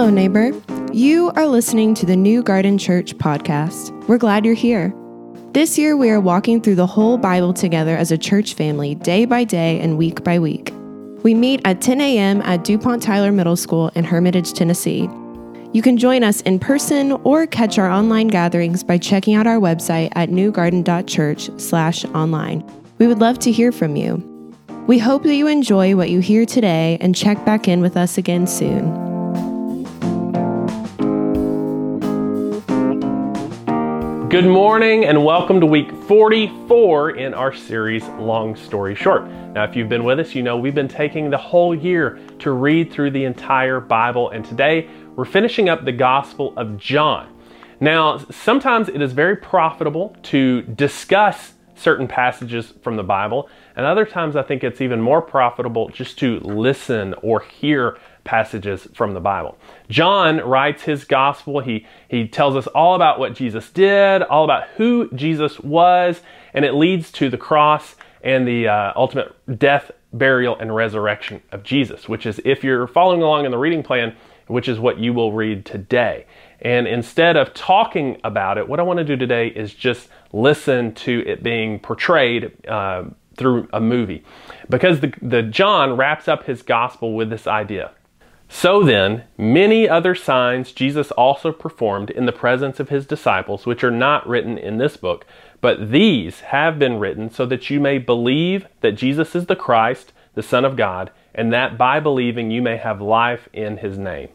Hello, neighbor. You are listening to the New Garden Church podcast. We're glad you're here. This year, we are walking through the whole Bible together as a church family, day by day and week by week. We meet at 10 a.m. at DuPont Tyler Middle School in Hermitage, Tennessee. You can join us in person or catch our online gatherings by checking out our website at newgarden.church/online. We would love to hear from you. We hope that you enjoy what you hear today and check back in with us again soon. Good morning and welcome to week 44 in our series Long Story Short. Now, if you've been with us, you know we've been taking the whole year to read through the entire Bible, and today we're finishing up the Gospel of John. Now, sometimes it is very profitable to discuss certain passages from the Bible, and other times I think it's even more profitable just to listen or hear passages from the Bible. John writes his gospel. He, he tells us all about what Jesus did, all about who Jesus was, and it leads to the cross and the uh, ultimate death, burial, and resurrection of Jesus, which is, if you're following along in the reading plan, which is what you will read today. And instead of talking about it, what I want to do today is just listen to it being portrayed uh, through a movie. Because the, the John wraps up his gospel with this idea. So then, many other signs Jesus also performed in the presence of his disciples, which are not written in this book, but these have been written so that you may believe that Jesus is the Christ, the Son of God, and that by believing you may have life in his name.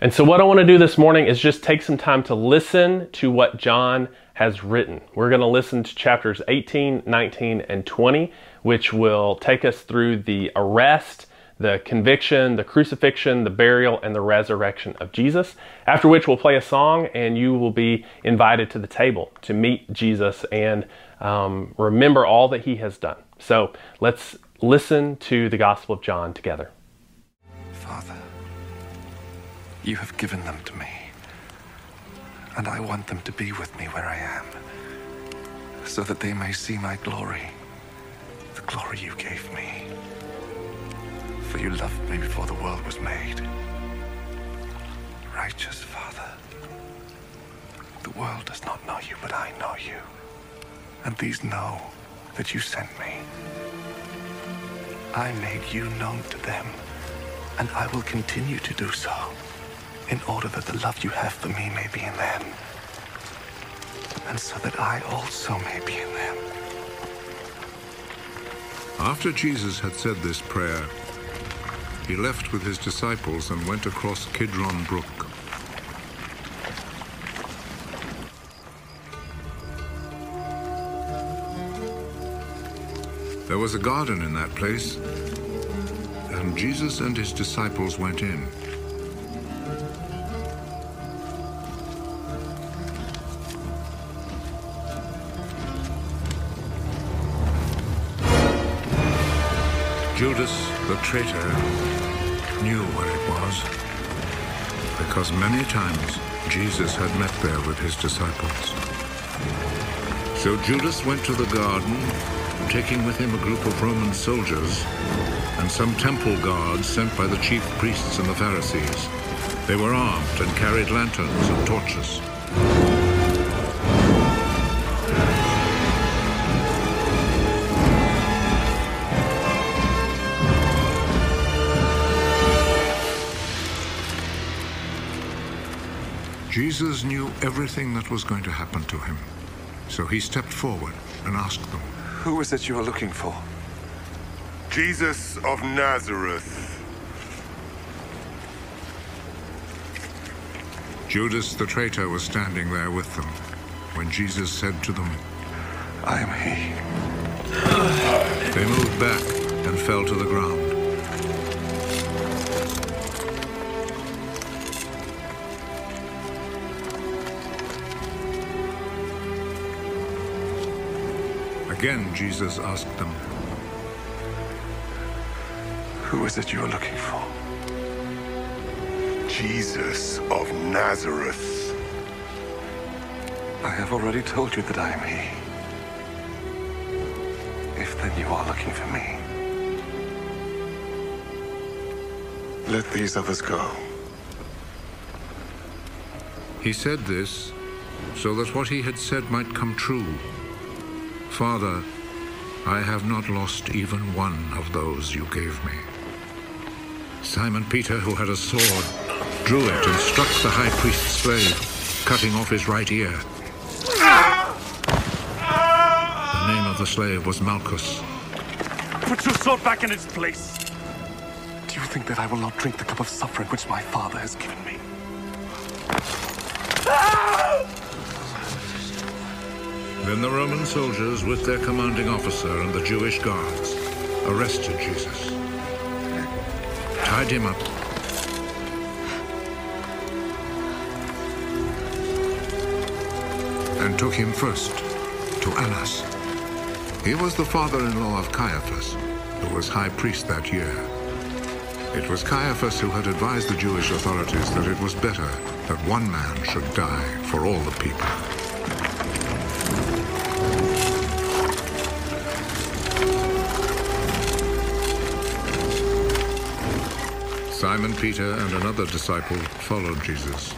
And so, what I want to do this morning is just take some time to listen to what John has written. We're going to listen to chapters 18, 19, and 20, which will take us through the arrest the conviction, the crucifixion, the burial, and the resurrection of Jesus. After which we'll play a song and you will be invited to the table to meet Jesus and um, remember all that he has done. So let's listen to the Gospel of John together. Father, you have given them to me, and I want them to be with me where I am, so that they may see my glory, the glory you gave me for you loved me before the world was made. Righteous Father, the world does not know you, but I know you. And these know that you sent me. I made you known to them, and I will continue to do so, in order that the love you have for me may be in them, and so that I also may be in them. After Jesus had said this prayer, he left with his disciples and went across Kidron Brook. There was a garden in that place, and Jesus and his disciples went in. Judas, the traitor, knew where it was, because many times Jesus had met there with his disciples. So Judas went to the garden, taking with him a group of Roman soldiers and some temple guards sent by the chief priests and the Pharisees. They were armed and carried lanterns and torches. Jesus knew everything that was going to happen to him. So he stepped forward and asked them, Who is it you are looking for? Jesus of Nazareth. Judas the traitor was standing there with them when Jesus said to them, I am he. They moved back and fell to the ground. Again, Jesus asked them, Who is it you are looking for? Jesus of Nazareth. I have already told you that I am he. If then you are looking for me, Let these others go. He said this so that what he had said might come true. Father, I have not lost even one of those you gave me. Simon Peter, who had a sword, drew it and struck the high priest's slave, cutting off his right ear. The name of the slave was Malchus. Put your sword back in its place. Do you think that I will not drink the cup of suffering which my father has given me? Ah! Then the Roman soldiers, with their commanding officer and the Jewish guards, arrested Jesus, tied him up, and took him first to Annas. He was the father-in-law of Caiaphas, who was high priest that year. It was Caiaphas who had advised the Jewish authorities that it was better that one man should die for all the people. Peter and another disciple followed Jesus.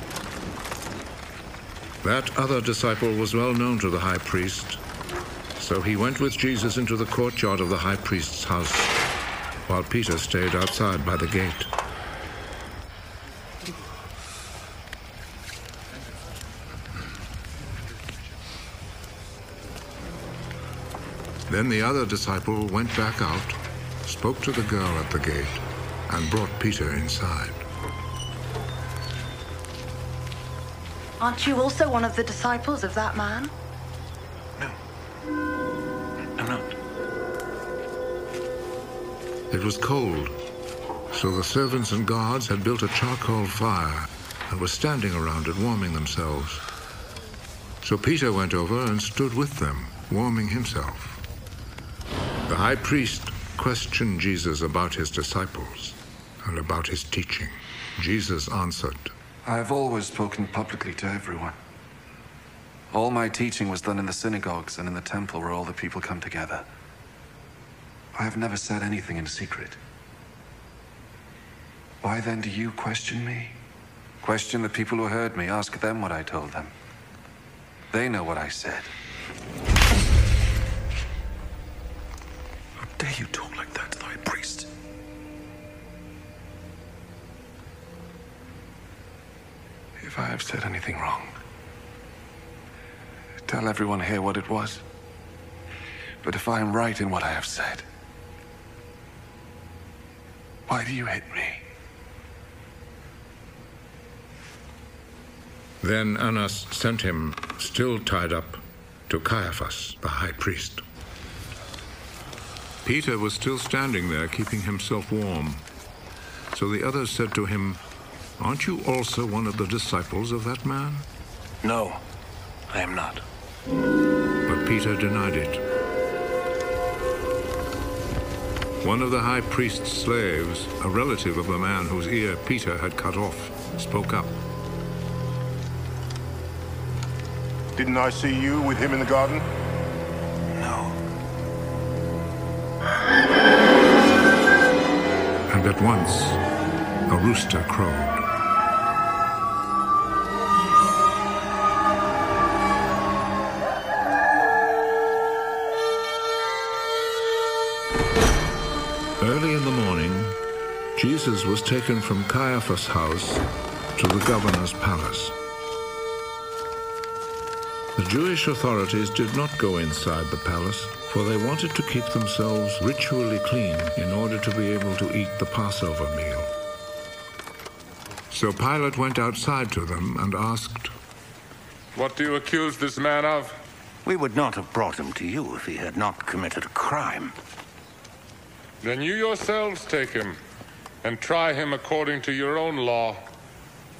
That other disciple was well known to the high priest, so he went with Jesus into the courtyard of the high priest's house, while Peter stayed outside by the gate. Then the other disciple went back out, spoke to the girl at the gate, and brought Peter inside. Aren't you also one of the disciples of that man? No. I'm not. It was cold, so the servants and guards had built a charcoal fire and were standing around it warming themselves. So Peter went over and stood with them, warming himself. The high priest questioned Jesus about his disciples and about his teaching. Jesus answered, I have always spoken publicly to everyone. All my teaching was done in the synagogues and in the temple where all the people come together. I have never said anything in secret. Why then do you question me? Question the people who heard me. Ask them what I told them. They know what I said. Dare you talk like that to high priest? If I have said anything wrong, tell everyone here what it was. But if I am right in what I have said, why do you hit me? Then Annas sent him, still tied up, to Caiaphas, the high priest. Peter was still standing there, keeping himself warm. So the others said to him, Aren't you also one of the disciples of that man? No, I am not. But Peter denied it. One of the high priest's slaves, a relative of the man whose ear Peter had cut off, spoke up. Didn't I see you with him in the garden? And at once, a rooster crowed. Early in the morning, Jesus was taken from Caiaphas' house to the governor's palace. The Jewish authorities did not go inside the palace, for they wanted to keep themselves ritually clean in order to be able to eat the Passover meal. So Pilate went outside to them and asked, What do you accuse this man of? We would not have brought him to you if he had not committed a crime. Then you yourselves take him and try him according to your own law.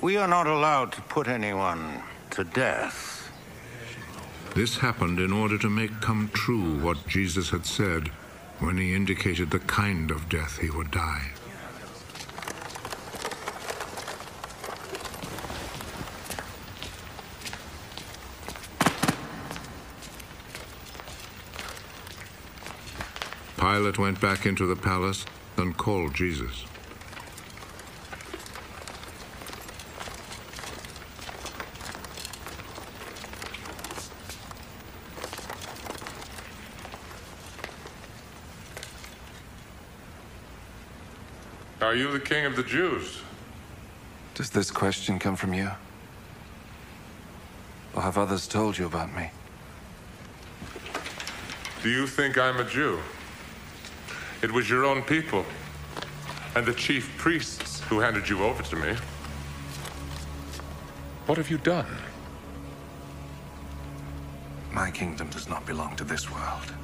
We are not allowed to put anyone to death. This happened in order to make come true what Jesus had said when he indicated the kind of death he would die. Pilate went back into the palace and called Jesus. Are you the king of the Jews? Does this question come from you? Or have others told you about me? Do you think I'm a Jew? It was your own people and the chief priests who handed you over to me. What have you done? My kingdom does not belong to this world.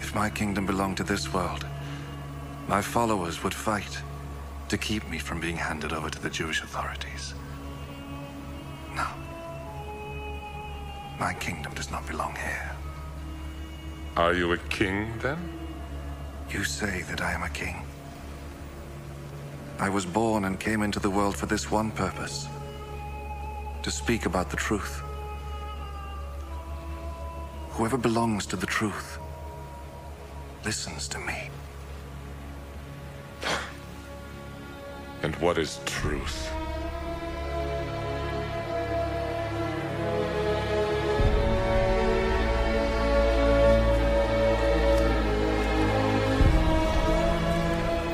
If my kingdom belonged to this world, my followers would fight to keep me from being handed over to the Jewish authorities. No. My kingdom does not belong here. Are you a king, then? You say that I am a king. I was born and came into the world for this one purpose to speak about the truth. Whoever belongs to the truth listens to me. What is truth?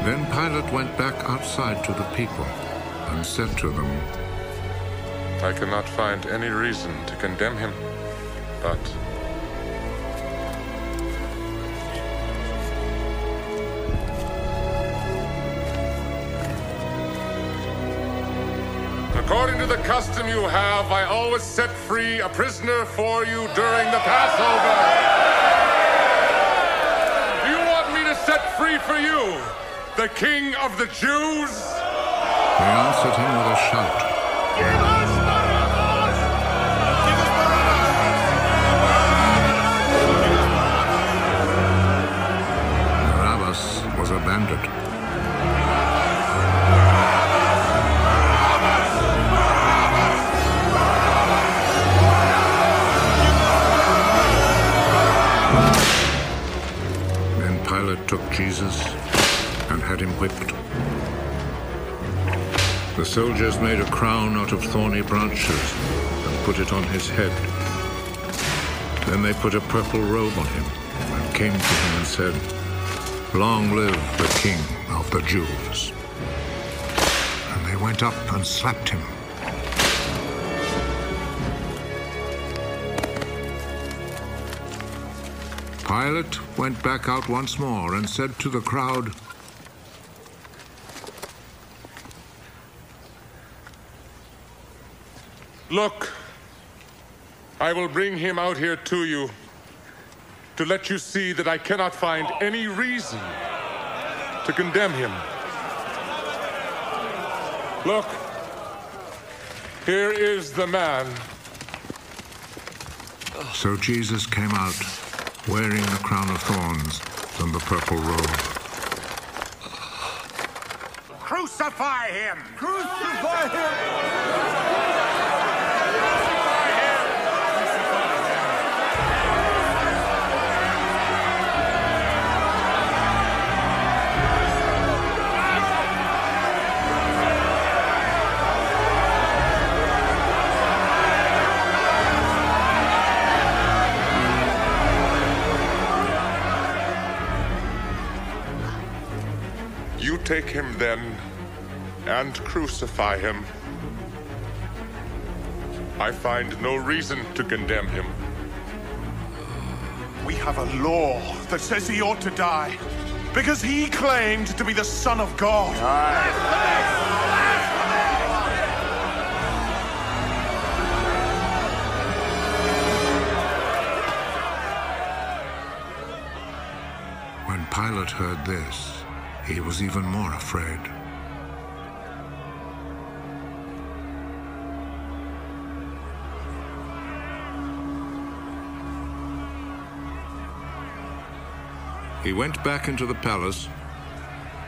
Then Pilate went back outside to the people and said to them, I cannot find any reason to condemn him, but According to the custom you have, I always set free a prisoner for you during the Passover. Do you want me to set free for you the King of the Jews? They answered him with a shout. Pilate took Jesus and had him whipped. The soldiers made a crown out of thorny branches and put it on his head. Then they put a purple robe on him and came to him and said, Long live the King of the Jews. And they went up and slapped him. Pilate went back out once more and said to the crowd, Look, I will bring him out here to you to let you see that I cannot find any reason to condemn him. Look, here is the man. So Jesus came out, wearing the crown of thorns and the purple robe. Crucify him! Crucify him! Take him then and crucify him. I find no reason to condemn him. We have a law that says he ought to die because he claimed to be the Son of God. When Pilate heard this, he was even more afraid. He went back into the palace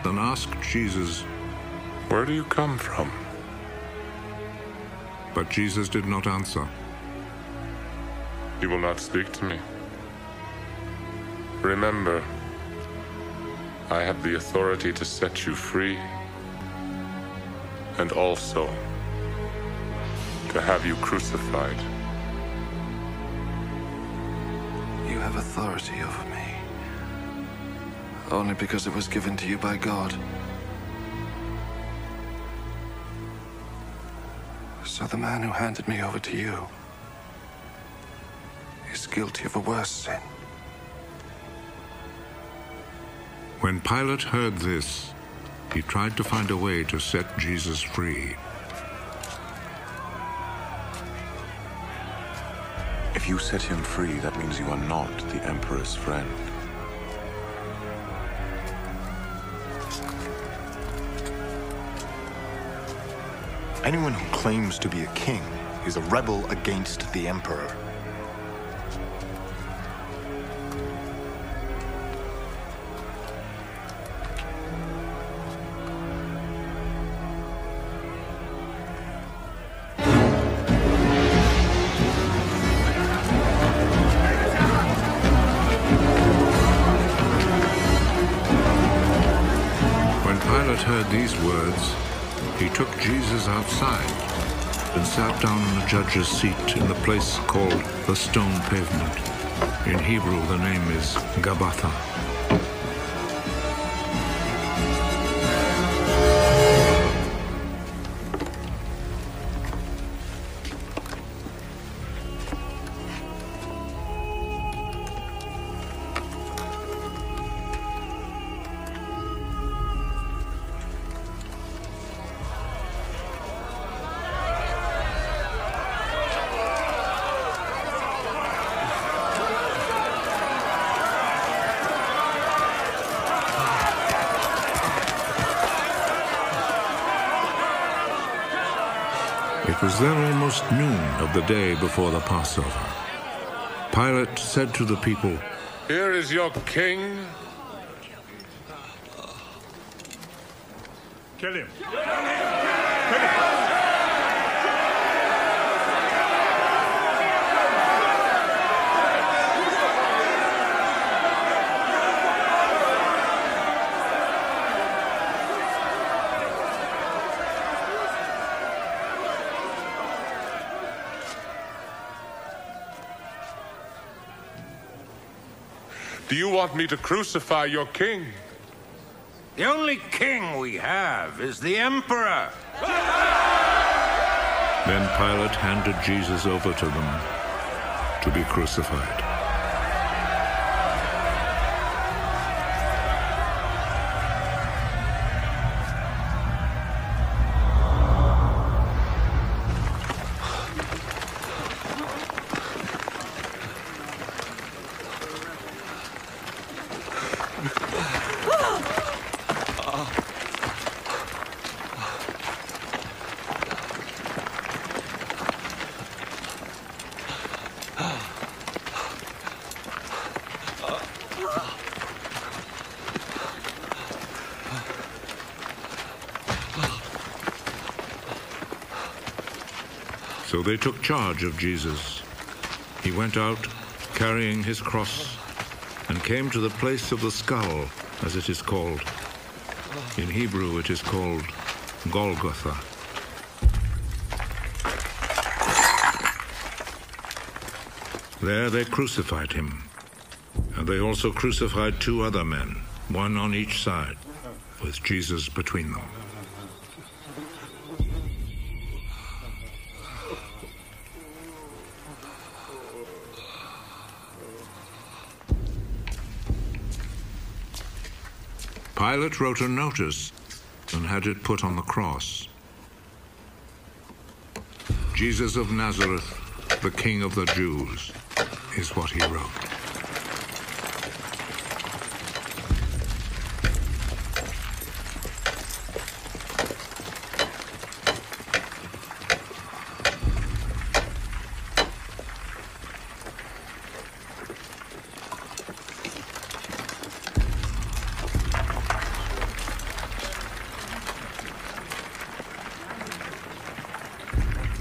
and asked Jesus, Where do you come from? But Jesus did not answer. You will not speak to me. Remember, I have the authority to set you free and also to have you crucified. You have authority over me. only because it was given to you by God. So the man who handed me over to you is guilty of a worse sin. When Pilate heard this, he tried to find a way to set Jesus free. If you set him free, that means you are not the Emperor's friend. Anyone who claims to be a king is a rebel against the Emperor. Judge's seat in the place called the stone pavement. In Hebrew, the name is Gabbatha. Was then almost noon of the day before the Passover. Pilate said to the people, Here is your king. Kill him. Do you want me to crucify your king? The only king we have is the Emperor. Then Pilate handed Jesus over to them to be crucified. They took charge of Jesus. He went out carrying his cross and came to the place of the skull, as it is called. In Hebrew, it is called Golgotha. There they crucified him. And they also crucified two other men, one on each side, with Jesus between them. Pilate wrote a notice and had it put on the cross. Jesus of Nazareth, the King of the Jews, is what he wrote.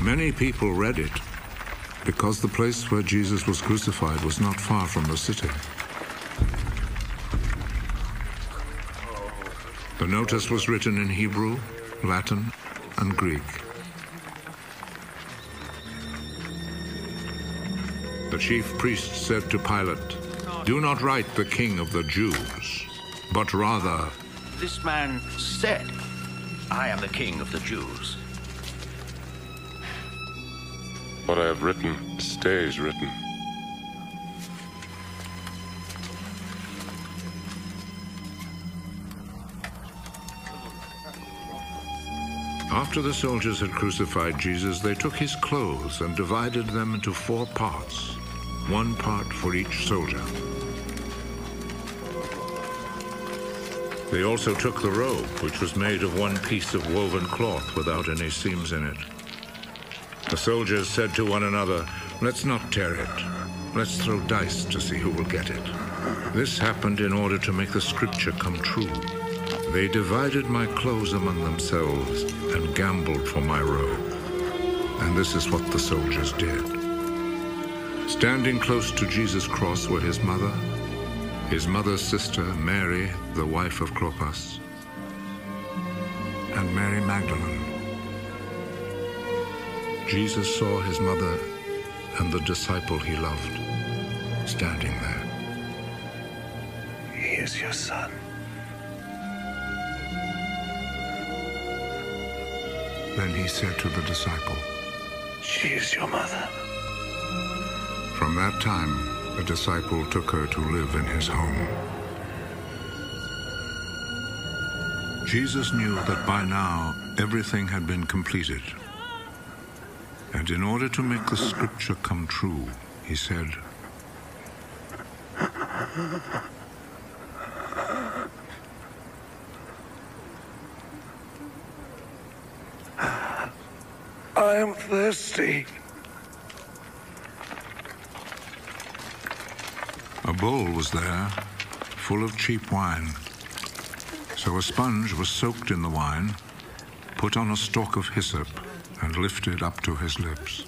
Many people read it because the place where Jesus was crucified was not far from the city. The notice was written in Hebrew, Latin, and Greek. The chief priest said to Pilate, Do not write the king of the Jews, but rather, This man said, I am the king of the Jews. What I have written stays written. After the soldiers had crucified Jesus, they took his clothes and divided them into four parts, one part for each soldier. They also took the robe, which was made of one piece of woven cloth without any seams in it. The soldiers said to one another, Let's not tear it. Let's throw dice to see who will get it. This happened in order to make the scripture come true. They divided my clothes among themselves and gambled for my robe. And this is what the soldiers did. Standing close to Jesus' cross were his mother, his mother's sister, Mary, the wife of Clopas, and Mary Magdalene. Jesus saw his mother and the disciple he loved standing there. He is your son. Then he said to the disciple, She is your mother. From that time, the disciple took her to live in his home. Jesus knew that by now everything had been completed. And in order to make the scripture come true, he said, I am thirsty. A bowl was there, full of cheap wine. So a sponge was soaked in the wine, put on a stalk of hyssop, and lifted up to his lips.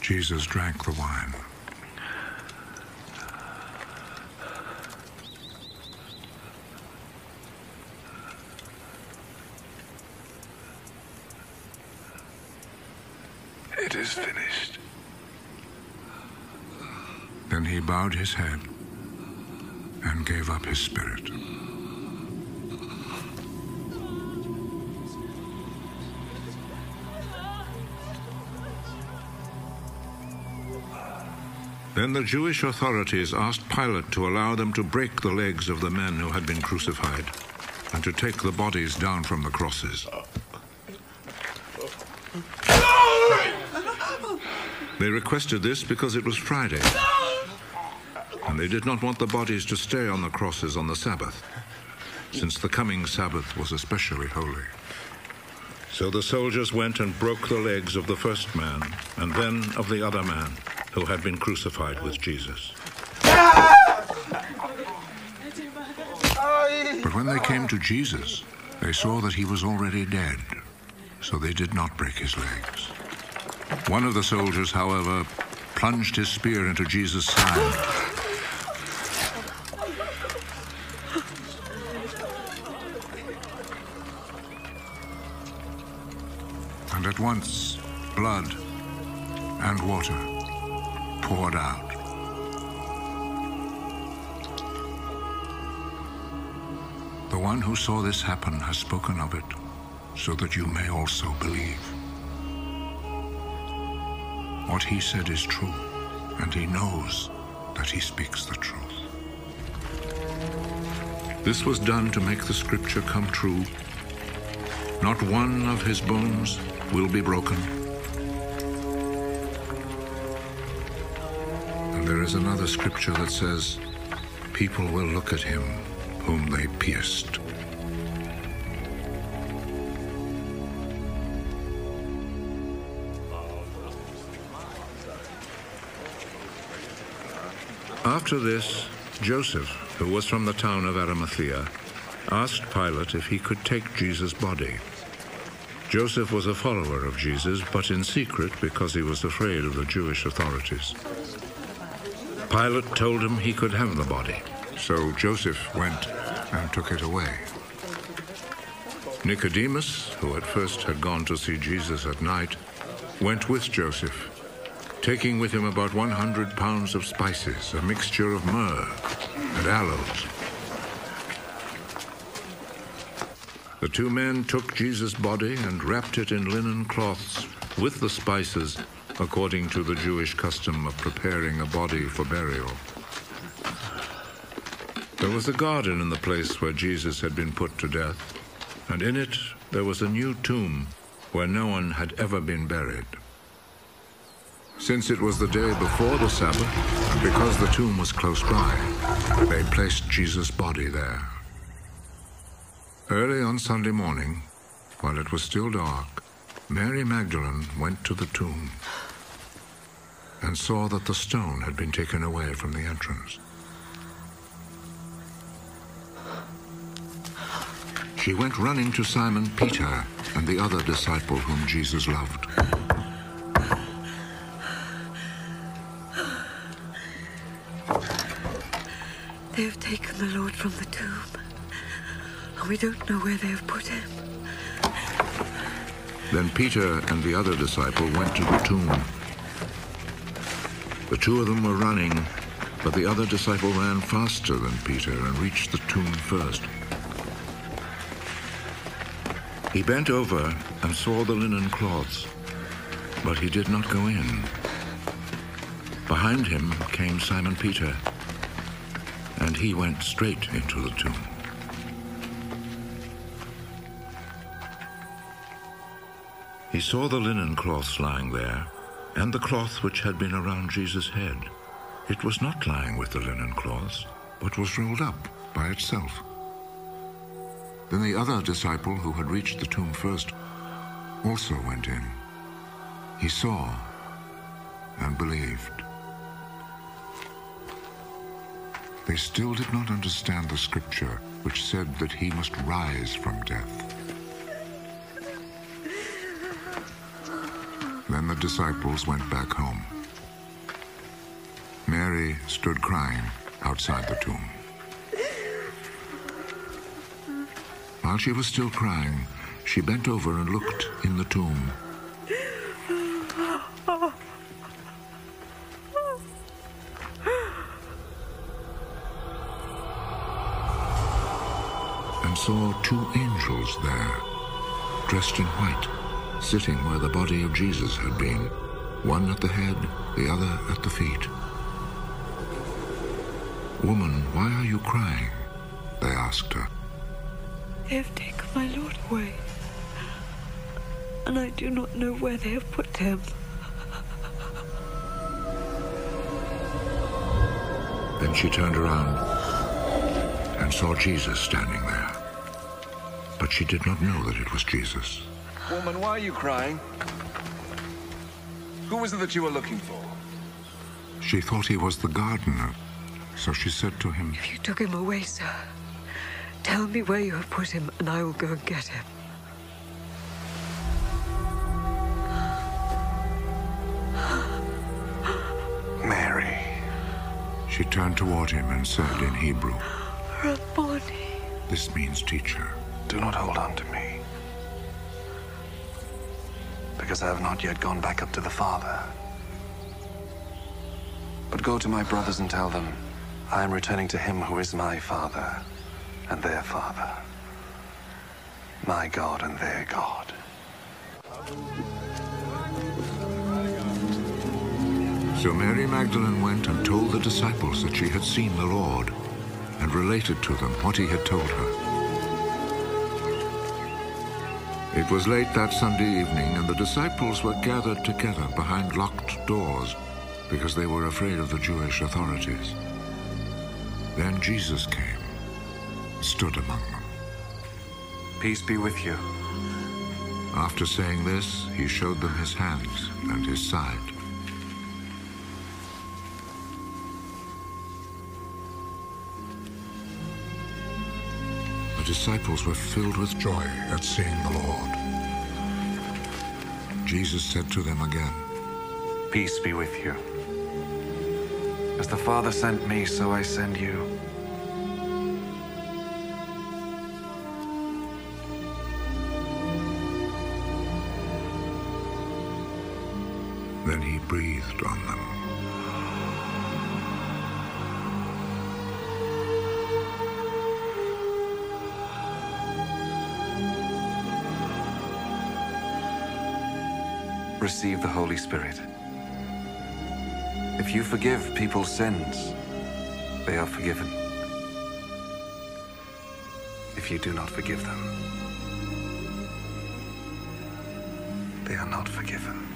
Jesus drank the wine. It is finished. Then he bowed his head and gave up his spirit. Then the Jewish authorities asked Pilate to allow them to break the legs of the men who had been crucified and to take the bodies down from the crosses. They requested this because it was Friday, and they did not want the bodies to stay on the crosses on the Sabbath, since the coming Sabbath was especially holy. So the soldiers went and broke the legs of the first man, and then of the other man, who had been crucified with Jesus. But when they came to Jesus, they saw that he was already dead, so they did not break his legs. One of the soldiers, however, plunged his spear into Jesus' side. And at once, blood and water poured out. The one who saw this happen has spoken of it, so that you may also believe. What he said is true, and he knows that he speaks the truth. This was done to make the scripture come true. Not one of his bones will be broken. Is another scripture that says, People will look at him whom they pierced. After this, Joseph, who was from the town of Arimathea, asked Pilate if he could take Jesus' body. Joseph was a follower of Jesus, but in secret because he was afraid of the Jewish authorities. Pilate told him he could have the body, so Joseph went and took it away. Nicodemus, who at first had gone to see Jesus at night, went with Joseph taking with him about 100 pounds of spices, a mixture of myrrh and aloes. The two men took Jesus' body and wrapped it in linen cloths with the spices, according to the Jewish custom of preparing a body for burial. There was a garden in the place where Jesus had been put to death, and in it there was a new tomb where no one had ever been buried. Since it was the day before the Sabbath, and because the tomb was close by, they placed Jesus' body there. Early on Sunday morning, while it was still dark, Mary Magdalene went to the tomb and saw that the stone had been taken away from the entrance. She went running to Simon Peter and the other disciple whom Jesus loved. They have taken the Lord from the tomb, and we don't know where they have put him. Then Peter and the other disciple went to the tomb. The two of them were running, but the other disciple ran faster than Peter and reached the tomb first. He bent over and saw the linen cloths, but he did not go in. Behind him came Simon Peter, and he went straight into the tomb. He saw the linen cloths lying there, and the cloth which had been around Jesus' head. It was not lying with the linen cloths, but was rolled up by itself. Then the other disciple who had reached the tomb first also went in. He saw and believed. They still did not understand the scripture which said that he must rise from death. Then the disciples went back home. Mary stood crying outside the tomb. While she was still crying, she bent over and looked in the tomb. And saw two angels there, dressed in white, sitting where the body of Jesus had been, one at the head, the other at the feet. Woman, why are you crying? They asked her. They have taken my Lord away, and I do not know where they have put him. Then she turned around and saw Jesus standing there. But she did not know that it was Jesus. Woman, why are you crying? Who was it that you were looking for? She thought he was the gardener, so she said to him, If you took him away, sir, tell me where you have put him, and I will go and get him. Mary. She turned toward him and said in Hebrew, Rabboni. This means teacher. Do not hold on to me. Because I have not yet gone back up to the Father. But go to my brothers and tell them, I am returning to him who is my Father and their Father. My God and their God. So Mary Magdalene went and told the disciples that she had seen the Lord and related to them what he had told her. It was late that Sunday evening, and the disciples were gathered together behind locked doors because they were afraid of the Jewish authorities. Then Jesus came, stood among them. Peace be with you. After saying this, he showed them his hands and his side. The disciples were filled with joy at seeing the Lord. Jesus said to them again, Peace be with you. As the Father sent me, so I send you. Then he breathed on them. Receive the Holy Spirit. If you forgive people's sins, they are forgiven. If you do not forgive them, they are not forgiven.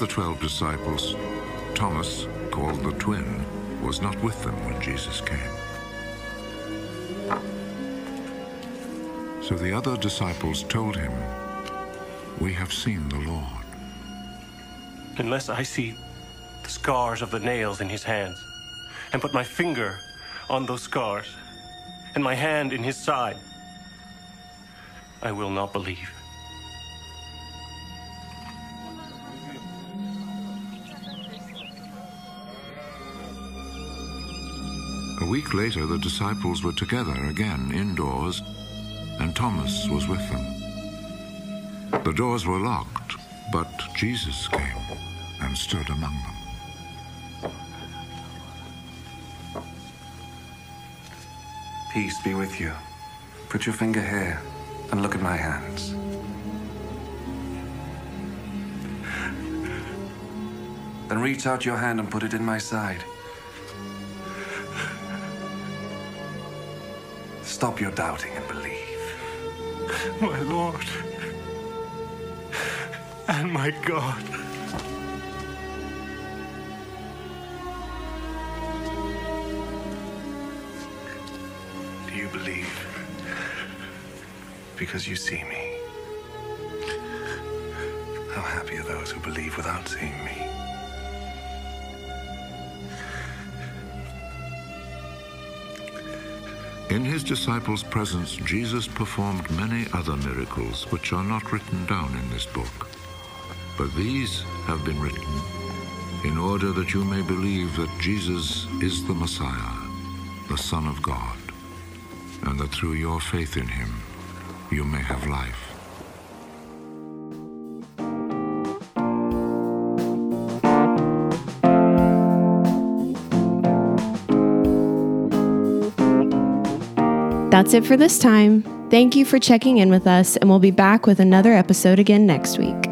Of the twelve disciples, Thomas, called the twin, was not with them when Jesus came. So the other disciples told him, We have seen the Lord. Unless I see the scars of the nails in his hands, and put my finger on those scars, and my hand in his side, I will not believe. Week later, the disciples were together again indoors, and Thomas was with them. The doors were locked, but Jesus came and stood among them. Peace be with you. Put your finger here and look at my hands. Then reach out your hand and put it in my side. Stop your doubting and believe. My Lord and my God. Do you believe? Because you see me. How happy are those who believe without seeing me? In his disciples' presence, Jesus performed many other miracles which are not written down in this book. But these have been written in order that you may believe that Jesus is the Messiah, the Son of God, and that through your faith in him you may have life. That's it for this time. Thank you for checking in with us, and we'll be back with another episode again next week.